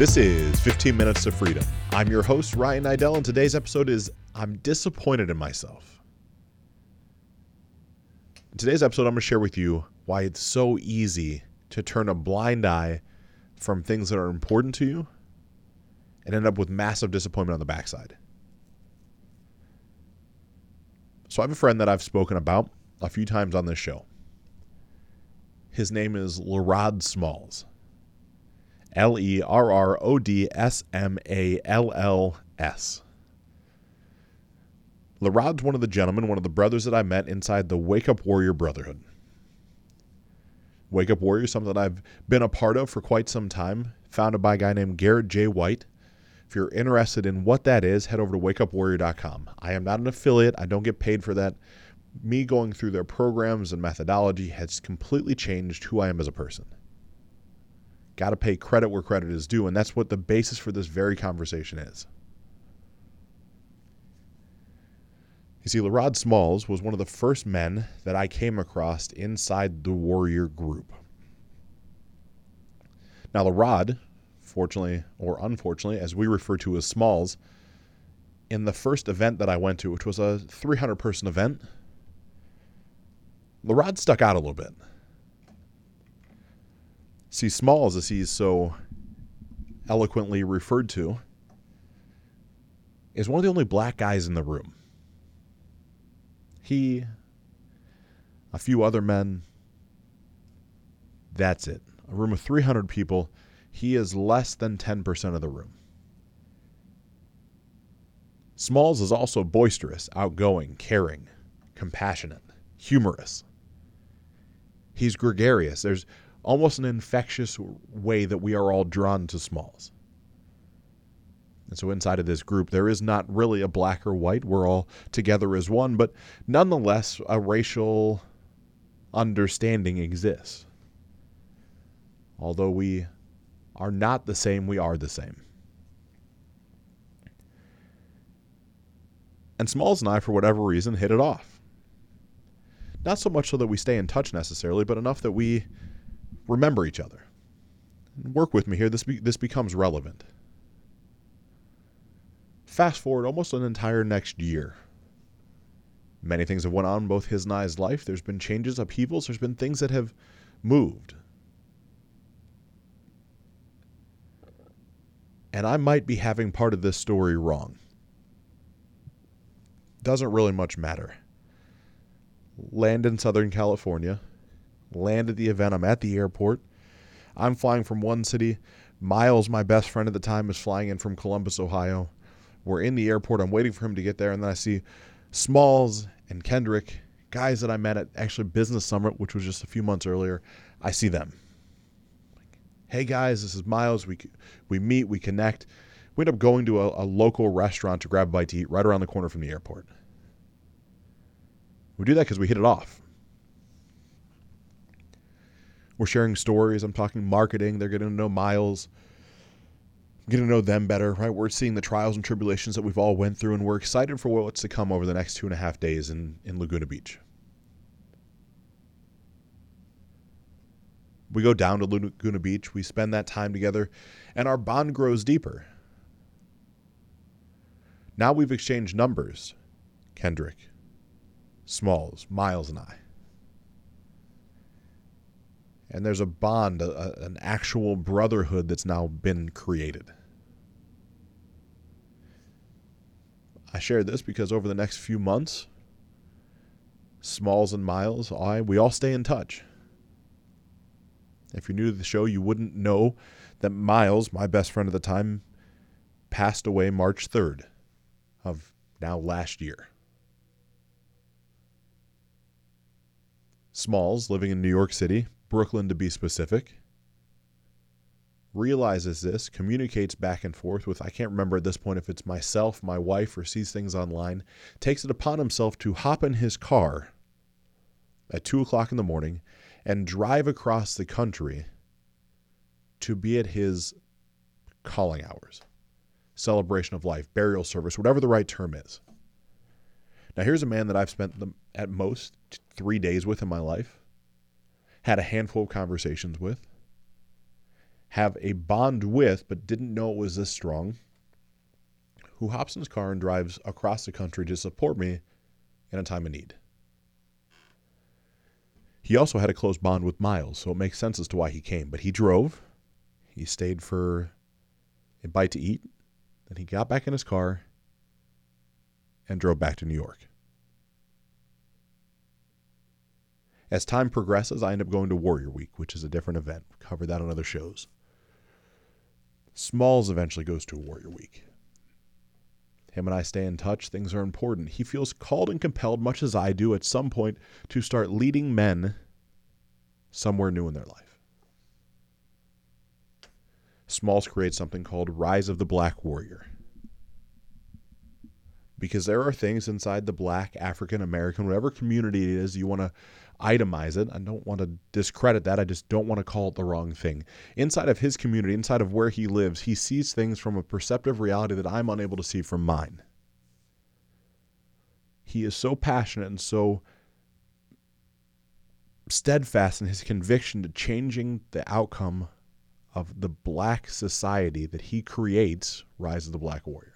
This is 15 Minutes of Freedom. I'm your host, Ryan Niddel, and today's episode is I'm disappointed in myself. In today's episode, I'm going to share with you why it's so easy to turn a blind eye from things that are important to you and end up with massive disappointment on the backside. So, I have a friend that I've spoken about a few times on this show. His name is Lerrod Smalls. L E R R O D S M A L L S. Lerrod's one of the gentlemen, one of the brothers that I met inside the Wake Up Warrior Brotherhood. Wake Up Warrior something that I've been a part of for quite some time, founded by a guy named Garrett J. White. If you're interested in what that is, head over to wakeupwarrior.com. I am not an affiliate, I don't get paid for that. Me going through their programs and methodology has completely changed who I am as a person. Got to pay credit where credit is due, and that's what the basis for this very conversation is. You see, Lerrod Smalls was one of the first men that I came across inside the Warrior group. Now, Lerrod, fortunately or unfortunately, as we refer to as Smalls, in the first event that I went to, which was a 300 person event, Lerrod stuck out a little bit. See, Smalls, as he's so eloquently referred to, is one of the only black guys in the room. He, a few other men, that's it. A room of 300 people, he is less than 10% of the room. Smalls is also boisterous, outgoing, caring, compassionate, humorous. He's gregarious. There's almost an infectious way that we are all drawn to Smalls. And so inside of this group, there is not really a black or white. We're all together as one, but nonetheless, a racial understanding exists. Although we are not the same, we are the same. And Smalls and I, for whatever reason, hit it off. Not so much so that we stay in touch necessarily, but enough that we remember each other. Work with me here. This be, this becomes relevant. Fast forward almost an entire next year. Many things have went on in both his and I's life. There's been changes, upheavals. There's been things that have moved. And I might be having part of this story wrong. Doesn't really much matter. Land in Southern California, landed the event. I'm at the airport. I'm flying from one city. Miles, my best friend at the time, is flying in from Columbus, Ohio. We're in the airport. I'm waiting for him to get there. And then I see Smalls and Kendrick, guys that I met at actually Business Summit, which was just a few months earlier. I see them. Hey guys, this is Miles. We we meet, we connect. We end up going to a, a local restaurant to grab a bite to eat right around the corner from the airport. We do that because we hit it off. We're sharing stories. I'm talking marketing. They're getting to know Miles, getting to know them better, right? We're seeing the trials and tribulations that we've all went through, and we're excited for what's to come over the next two and a half days in, in Laguna Beach. We go down to Laguna Beach. We spend that time together, and our bond grows deeper. Now we've exchanged numbers, Kendrick, Smalls, Miles, and I and there's a bond, a, an actual brotherhood that's now been created. I share this because over the next few months, Smalls and Miles, I we all stay in touch. If you're new to the show, you wouldn't know that Miles, my best friend at the time, passed away March 3rd of now last year. Smalls, living in New York City, Brooklyn to be specific, realizes this, communicates back and forth with, I can't remember at this point if it's myself, my wife, or sees things online, takes it upon himself to hop in his car at 2 o'clock in the morning and drive across the country to be at his calling hours, celebration of life, burial service, whatever the right term is. Now, here's a man that I've spent the, at most three days with in my life had a handful of conversations with, have a bond with, but didn't know it was this strong, who hops in his car and drives across the country to support me in a time of need. He also had a close bond with Miles, so it makes sense as to why he came. But he drove, he stayed for a bite to eat, then he got back in his car and drove back to New York. As time progresses, I end up going to Warrior Week, which is a different event. We Cover that on other shows. Smalls eventually goes to Warrior Week. Him and I stay in touch. Things are important. He feels called and compelled, much as I do, at some point to start leading men somewhere new in their life. Smalls creates something called Rise of the Black Warrior. Because there are things inside the black, African American, whatever community it is you want to itemize it. I don't want to discredit that. I just don't want to call it the wrong thing. Inside of his community, inside of where he lives, he sees things from a perceptive reality that I'm unable to see from mine. He is so passionate and so steadfast in his conviction to changing the outcome of the black society that he creates, Rise of the Black Warrior.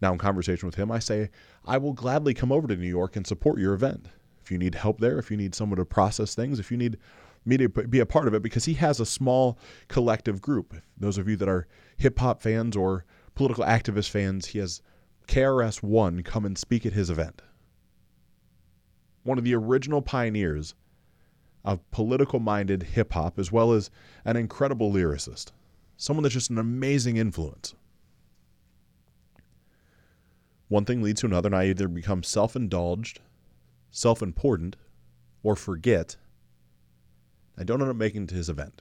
Now, in conversation with him, I say, I will gladly come over to New York and support your event. If you need help there, if you need someone to process things, if you need me to be a part of it, because he has a small collective group. Those of you that are hip hop fans or political activist fans, he has KRS One come and speak at his event. One of the original pioneers of political minded hip hop, as well as an incredible lyricist. Someone that's just an amazing influence one thing leads to another, and I either become self indulged, self important, or forget. I don't end up making it to his event.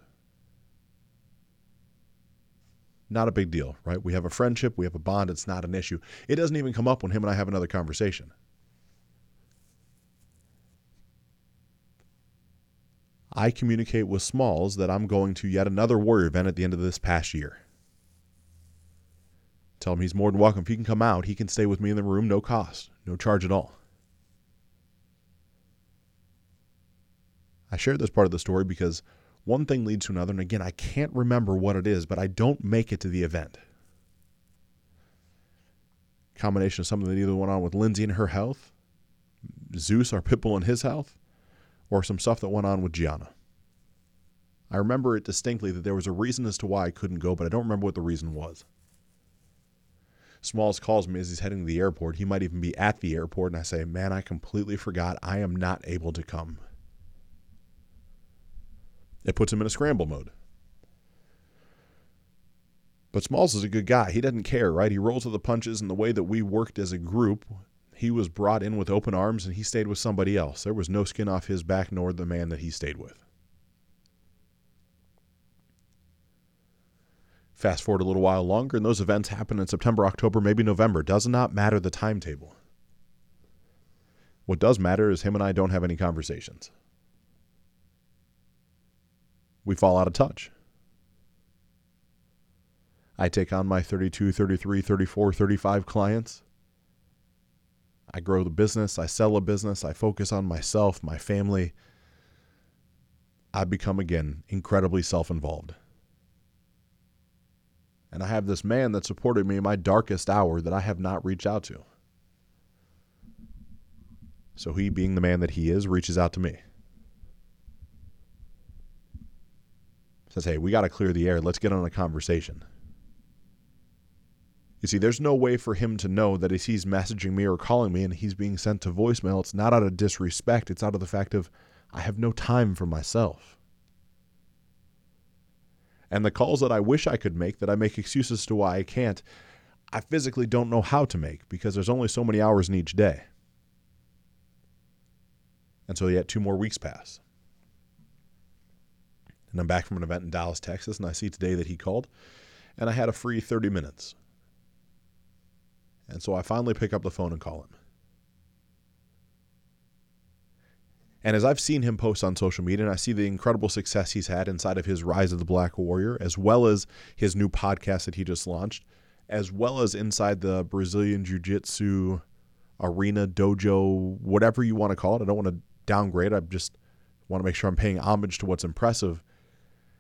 Not a big deal, right? We have a friendship, we have a bond, it's not an issue. It doesn't even come up when him and I have another conversation. I communicate with Smalls that I'm going to yet another Warrior event at the end of this past year. Tell him he's more than welcome. If he can come out, he can stay with me in the room, no cost, no charge at all. I shared this part of the story because one thing leads to another. And again, I can't remember what it is, but I don't make it to the event. Combination of something that either went on with Lindsay and her health, Zeus, our pitbull, and his health, or some stuff that went on with Gianna. I remember it distinctly that there was a reason as to why I couldn't go, but I don't remember what the reason was. Smalls calls me as he's heading to the airport. He might even be at the airport, and I say, Man, I completely forgot. I am not able to come. It puts him in a scramble mode. But Smalls is a good guy. He doesn't care, right? He rolls with the punches, and the way that we worked as a group, he was brought in with open arms and he stayed with somebody else. There was no skin off his back, nor the man that he stayed with. Fast forward a little while longer, and those events happen in September, October, maybe November. Does not matter the timetable. What does matter is him and I don't have any conversations. We fall out of touch. I take on my 32, 33, 34, 35 clients. I grow the business. I sell a business. I focus on myself, my family. I become, again, incredibly self involved. And I have this man that supported me in my darkest hour that I have not reached out to. So he, being the man that he is, reaches out to me. Says, hey, we got to clear the air. Let's get on a conversation. You see, there's no way for him to know that if he's messaging me or calling me and he's being sent to voicemail, it's not out of disrespect. It's out of the fact of I have no time for myself. And the calls that I wish I could make, that I make excuses to why I can't, I physically don't know how to make because there's only so many hours in each day. And so yet two more weeks pass. And I'm back from an event in Dallas, Texas, and I see today that he called, and I had a free 30 minutes. And so I finally pick up the phone and call him. And as I've seen him post on social media, and I see the incredible success he's had inside of his Rise of the Black Warrior, as well as his new podcast that he just launched, as well as inside the Brazilian Jiu Jitsu arena, dojo, whatever you want to call it. I don't want to downgrade. I'm just want to make sure I'm paying homage to what's impressive.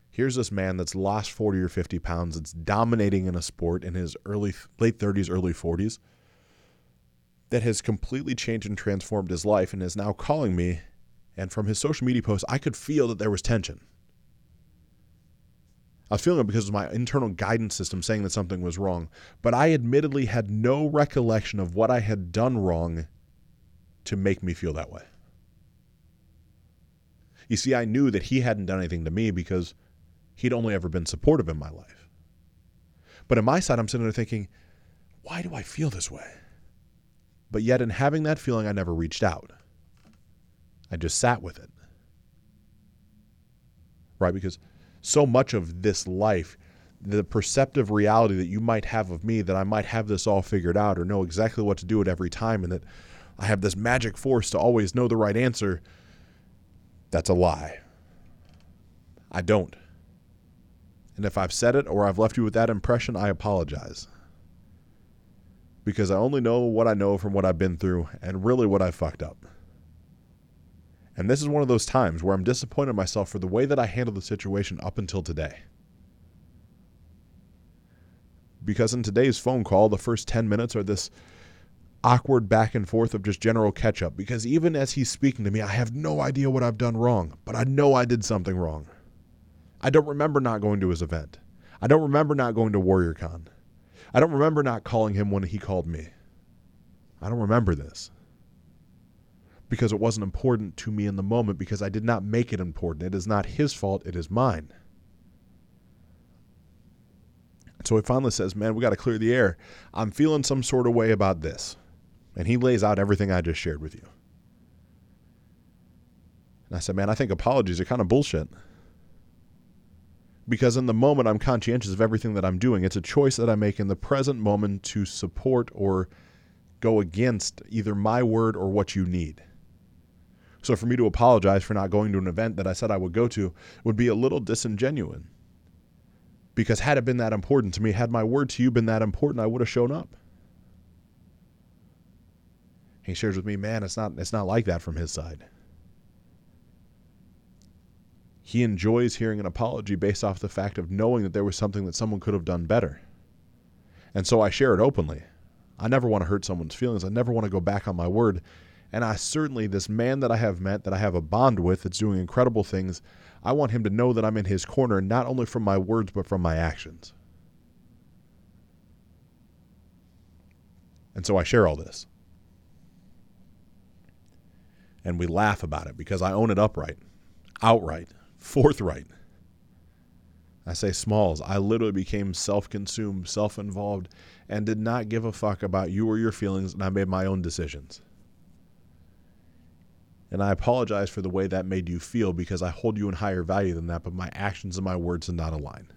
Here's this man that's lost 40 or 50 pounds, that's dominating in a sport in his early late 30s, early 40s, that has completely changed and transformed his life and is now calling me. And from his social media posts, I could feel that there was tension. I was feeling it because of my internal guidance system saying that something was wrong. But I admittedly had no recollection of what I had done wrong to make me feel that way. You see, I knew that he hadn't done anything to me because he'd only ever been supportive in my life. But on my side, I'm sitting there thinking, why do I feel this way? But yet, in having that feeling, I never reached out. I just sat with it. Right? Because so much of this life, the perceptive reality that you might have of me, that I might have this all figured out or know exactly what to do at every time, and that I have this magic force to always know the right answer, that's a lie. I don't. And if I've said it or I've left you with that impression, I apologize. Because I only know what I know from what I've been through and really what I fucked up. And this is one of those times where I'm disappointed myself for the way that I handled the situation up until today. Because in today's phone call, the first 10 minutes are this awkward back and forth of just general catch up. Because even as he's speaking to me, I have no idea what I've done wrong, but I know I did something wrong. I don't remember not going to his event. I don't remember not going to WarriorCon. I don't remember not calling him when he called me. I don't remember this because it wasn't important to me in the moment because I did not make it important. It is not his fault, it is mine. So he finally says, Man, we got to clear the air. I'm feeling some sort of way about this. And he lays out everything I just shared with you. And I said, Man, I think apologies are kind of bullshit. Because in the moment, I'm conscientious of everything that I'm doing. It's a choice that I make in the present moment to support or go against either my word or what you need. So for me to apologize for not going to an event that I said I would go to would be a little disingenuous. Because had it been that important to me, had my word to you been that important, I would have shown up. He shares with me, man, it's not it's not like that from his side. He enjoys hearing an apology based off the fact of knowing that there was something that someone could have done better. And so I share it openly. I never want to hurt someone's feelings. I never want to go back on my word. And I certainly, this man that I have met, that I have a bond with, that's doing incredible things, I want him to know that I'm in his corner, not only from my words, but from my actions. And so I share all this. And we laugh about it because I own it upright, outright, forthright. I say Smalls, I literally became self consumed, self involved, and did not give a fuck about you or your feelings, and I made my own decisions. And I apologize for the way that made you feel because I hold you in higher value than that, but my actions and my words did not align.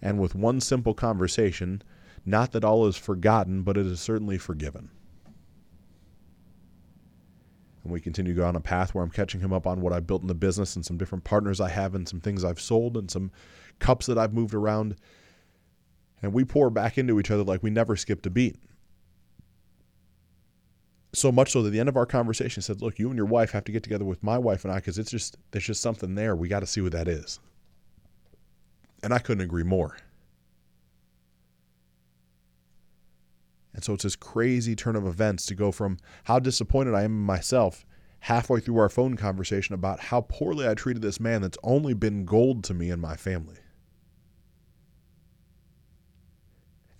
And with one simple conversation, not that all is forgotten, but it is certainly forgiven. And we continue to go on a path where I'm catching him up on what I've built in the business and some different partners I have and some things I've sold and some cups that I've moved around. And we pour back into each other like we never skipped a beat. So much so that the end of our conversation said, "Look, you and your wife have to get together with my wife and I because it's just there's just something there. We got to see what that is." And I couldn't agree more. And so it's this crazy turn of events to go from how disappointed I am in myself halfway through our phone conversation about how poorly I treated this man that's only been gold to me and my family.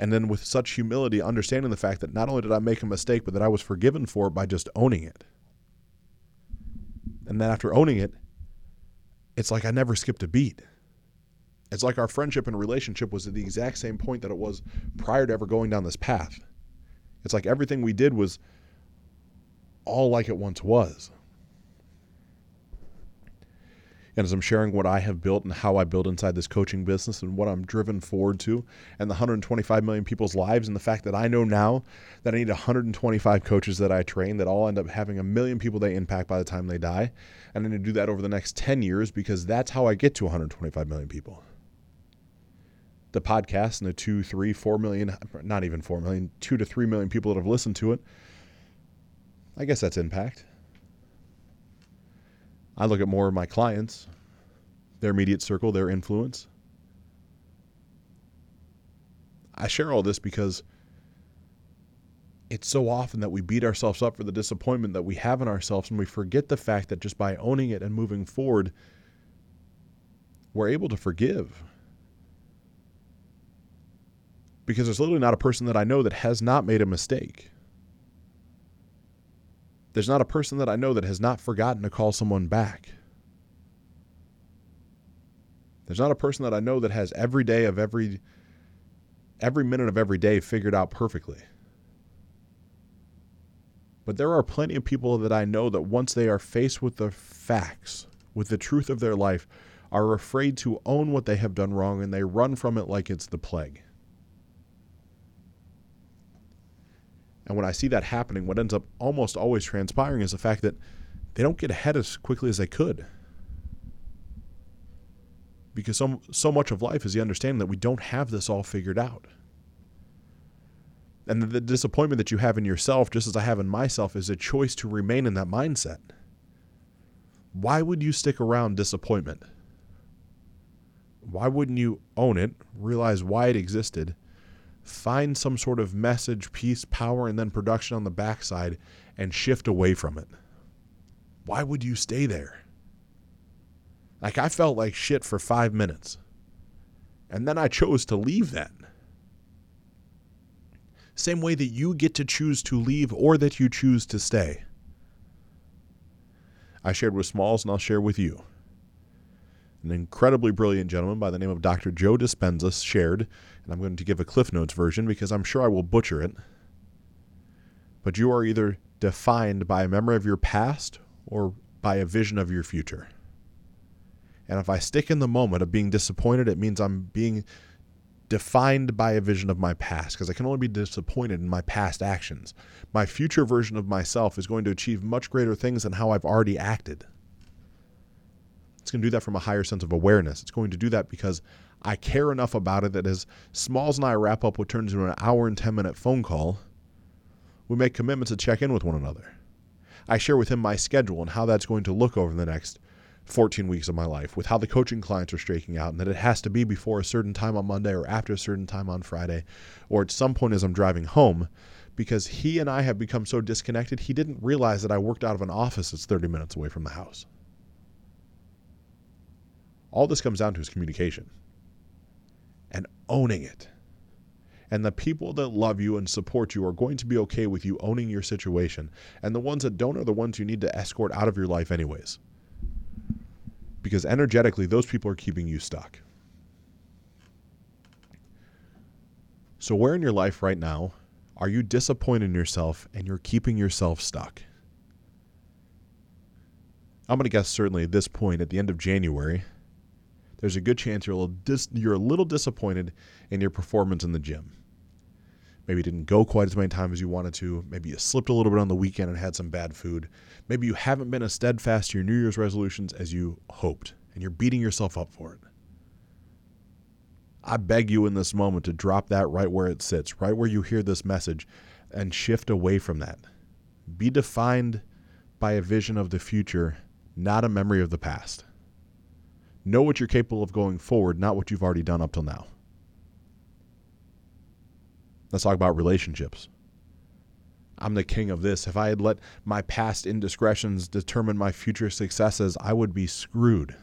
And then with such humility, understanding the fact that not only did I make a mistake, but that I was forgiven for it by just owning it. And then after owning it, it's like I never skipped a beat. It's like our friendship and relationship was at the exact same point that it was prior to ever going down this path. It's like everything we did was all like it once was. And as I'm sharing what I have built and how I build inside this coaching business and what I'm driven forward to, and the 125 million people's lives, and the fact that I know now that I need 125 coaches that I train that all end up having a million people they impact by the time they die. And I'm going to do that over the next 10 years because that's how I get to 125 million people. The podcast and the two, three, four million, not even four million, two to three million people that have listened to it. I guess that's impact. I look at more of my clients, their immediate circle, their influence. I share all this because it's so often that we beat ourselves up for the disappointment that we have in ourselves and we forget the fact that just by owning it and moving forward, we're able to forgive. Because there's literally not a person that I know that has not made a mistake. There's not a person that I know that has not forgotten to call someone back. There's not a person that I know that has every day of every every minute of every day figured out perfectly. But there are plenty of people that I know that once they are faced with the facts, with the truth of their life, are afraid to own what they have done wrong and they run from it like it's the plague. And when I see that happening, what ends up almost always transpiring is the fact that they don't get ahead as quickly as they could. Because so, so much of life is the understanding that we don't have this all figured out. And the, the disappointment that you have in yourself, just as I have in myself, is a choice to remain in that mindset. Why would you stick around disappointment? Why wouldn't you own it, realize why it existed, find some sort of message, peace, power, and then production on the backside and shift away from it? Why would you stay there? Like, I felt like shit for five minutes. And then I chose to leave then. Same way that you get to choose to leave or that you choose to stay. I shared with Smalls and I'll share with you an incredibly brilliant gentleman by the name of Dr. Joe Dispenza shared, and I'm going to give a Cliff Notes version because I'm sure I will butcher it. But you are either defined by a memory of your past or by a vision of your future. And if I stick in the moment of being disappointed, it means I'm being defined by a vision of my past because I can only be disappointed in my past actions. My future version of myself is going to achieve much greater things than how I've already acted. It's going to do that from a higher sense of awareness. It's going to do that because I care enough about it that as Smalls and I wrap up what turns into an hour and 10 minute phone call, we make commitments to check in with one another. I share with him my schedule and how that's going to look over the next 14 weeks of my life, with how the coaching clients are streaking out, and that it has to be before a certain time on Monday or after a certain time on Friday, or at some point as I'm driving home, because he and I have become so disconnected, he didn't realize that I worked out of an office that's 30 minutes away from the house. All this comes down to is communication and owning it. And the people that love you and support you are going to be okay with you owning your situation. And the ones that don't are the ones you need to escort out of your life, anyways. Because energetically, those people are keeping you stuck. So, where in your life right now are you disappointed in yourself and you're keeping yourself stuck? I'm going to guess certainly at this point, at the end of January, there's a good chance you're a little, dis- you're a little disappointed in your performance in the gym. Maybe you didn't go quite as many times as you wanted to. Maybe you slipped a little bit on the weekend and had some bad food. Maybe you haven't been as steadfast to your New Year's resolutions as you hoped, and you're beating yourself up for it. I beg you in this moment to drop that right where it sits, right where you hear this message, and shift away from that. Be defined by a vision of the future, not a memory of the past. Know what you're capable of going forward, not what you've already done up till now. Let's talk about relationships. I'm the king of this. If I had let my past indiscretions determine my future successes, I would be screwed.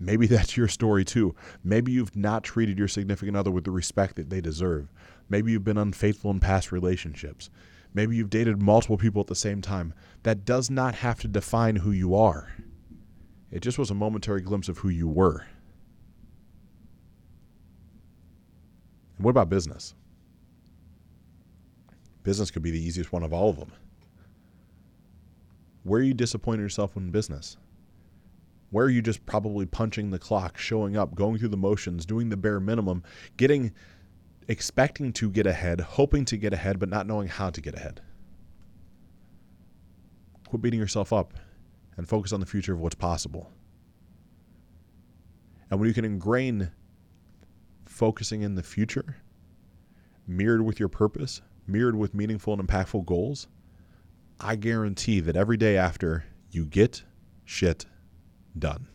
Maybe that's your story too. Maybe you've not treated your significant other with the respect that they deserve. Maybe you've been unfaithful in past relationships. Maybe you've dated multiple people at the same time. That does not have to define who you are. It just was a momentary glimpse of who you were. And what about business? Business could be the easiest one of all of them. Where are you disappointing yourself in business? Where are you just probably punching the clock, showing up, going through the motions, doing the bare minimum, getting expecting to get ahead, hoping to get ahead, but not knowing how to get ahead? Quit beating yourself up and focus on the future of what's possible. And when you can ingrain focusing in the future, mirrored with your purpose, mirrored with meaningful and impactful goals, I guarantee that every day after you get shit done.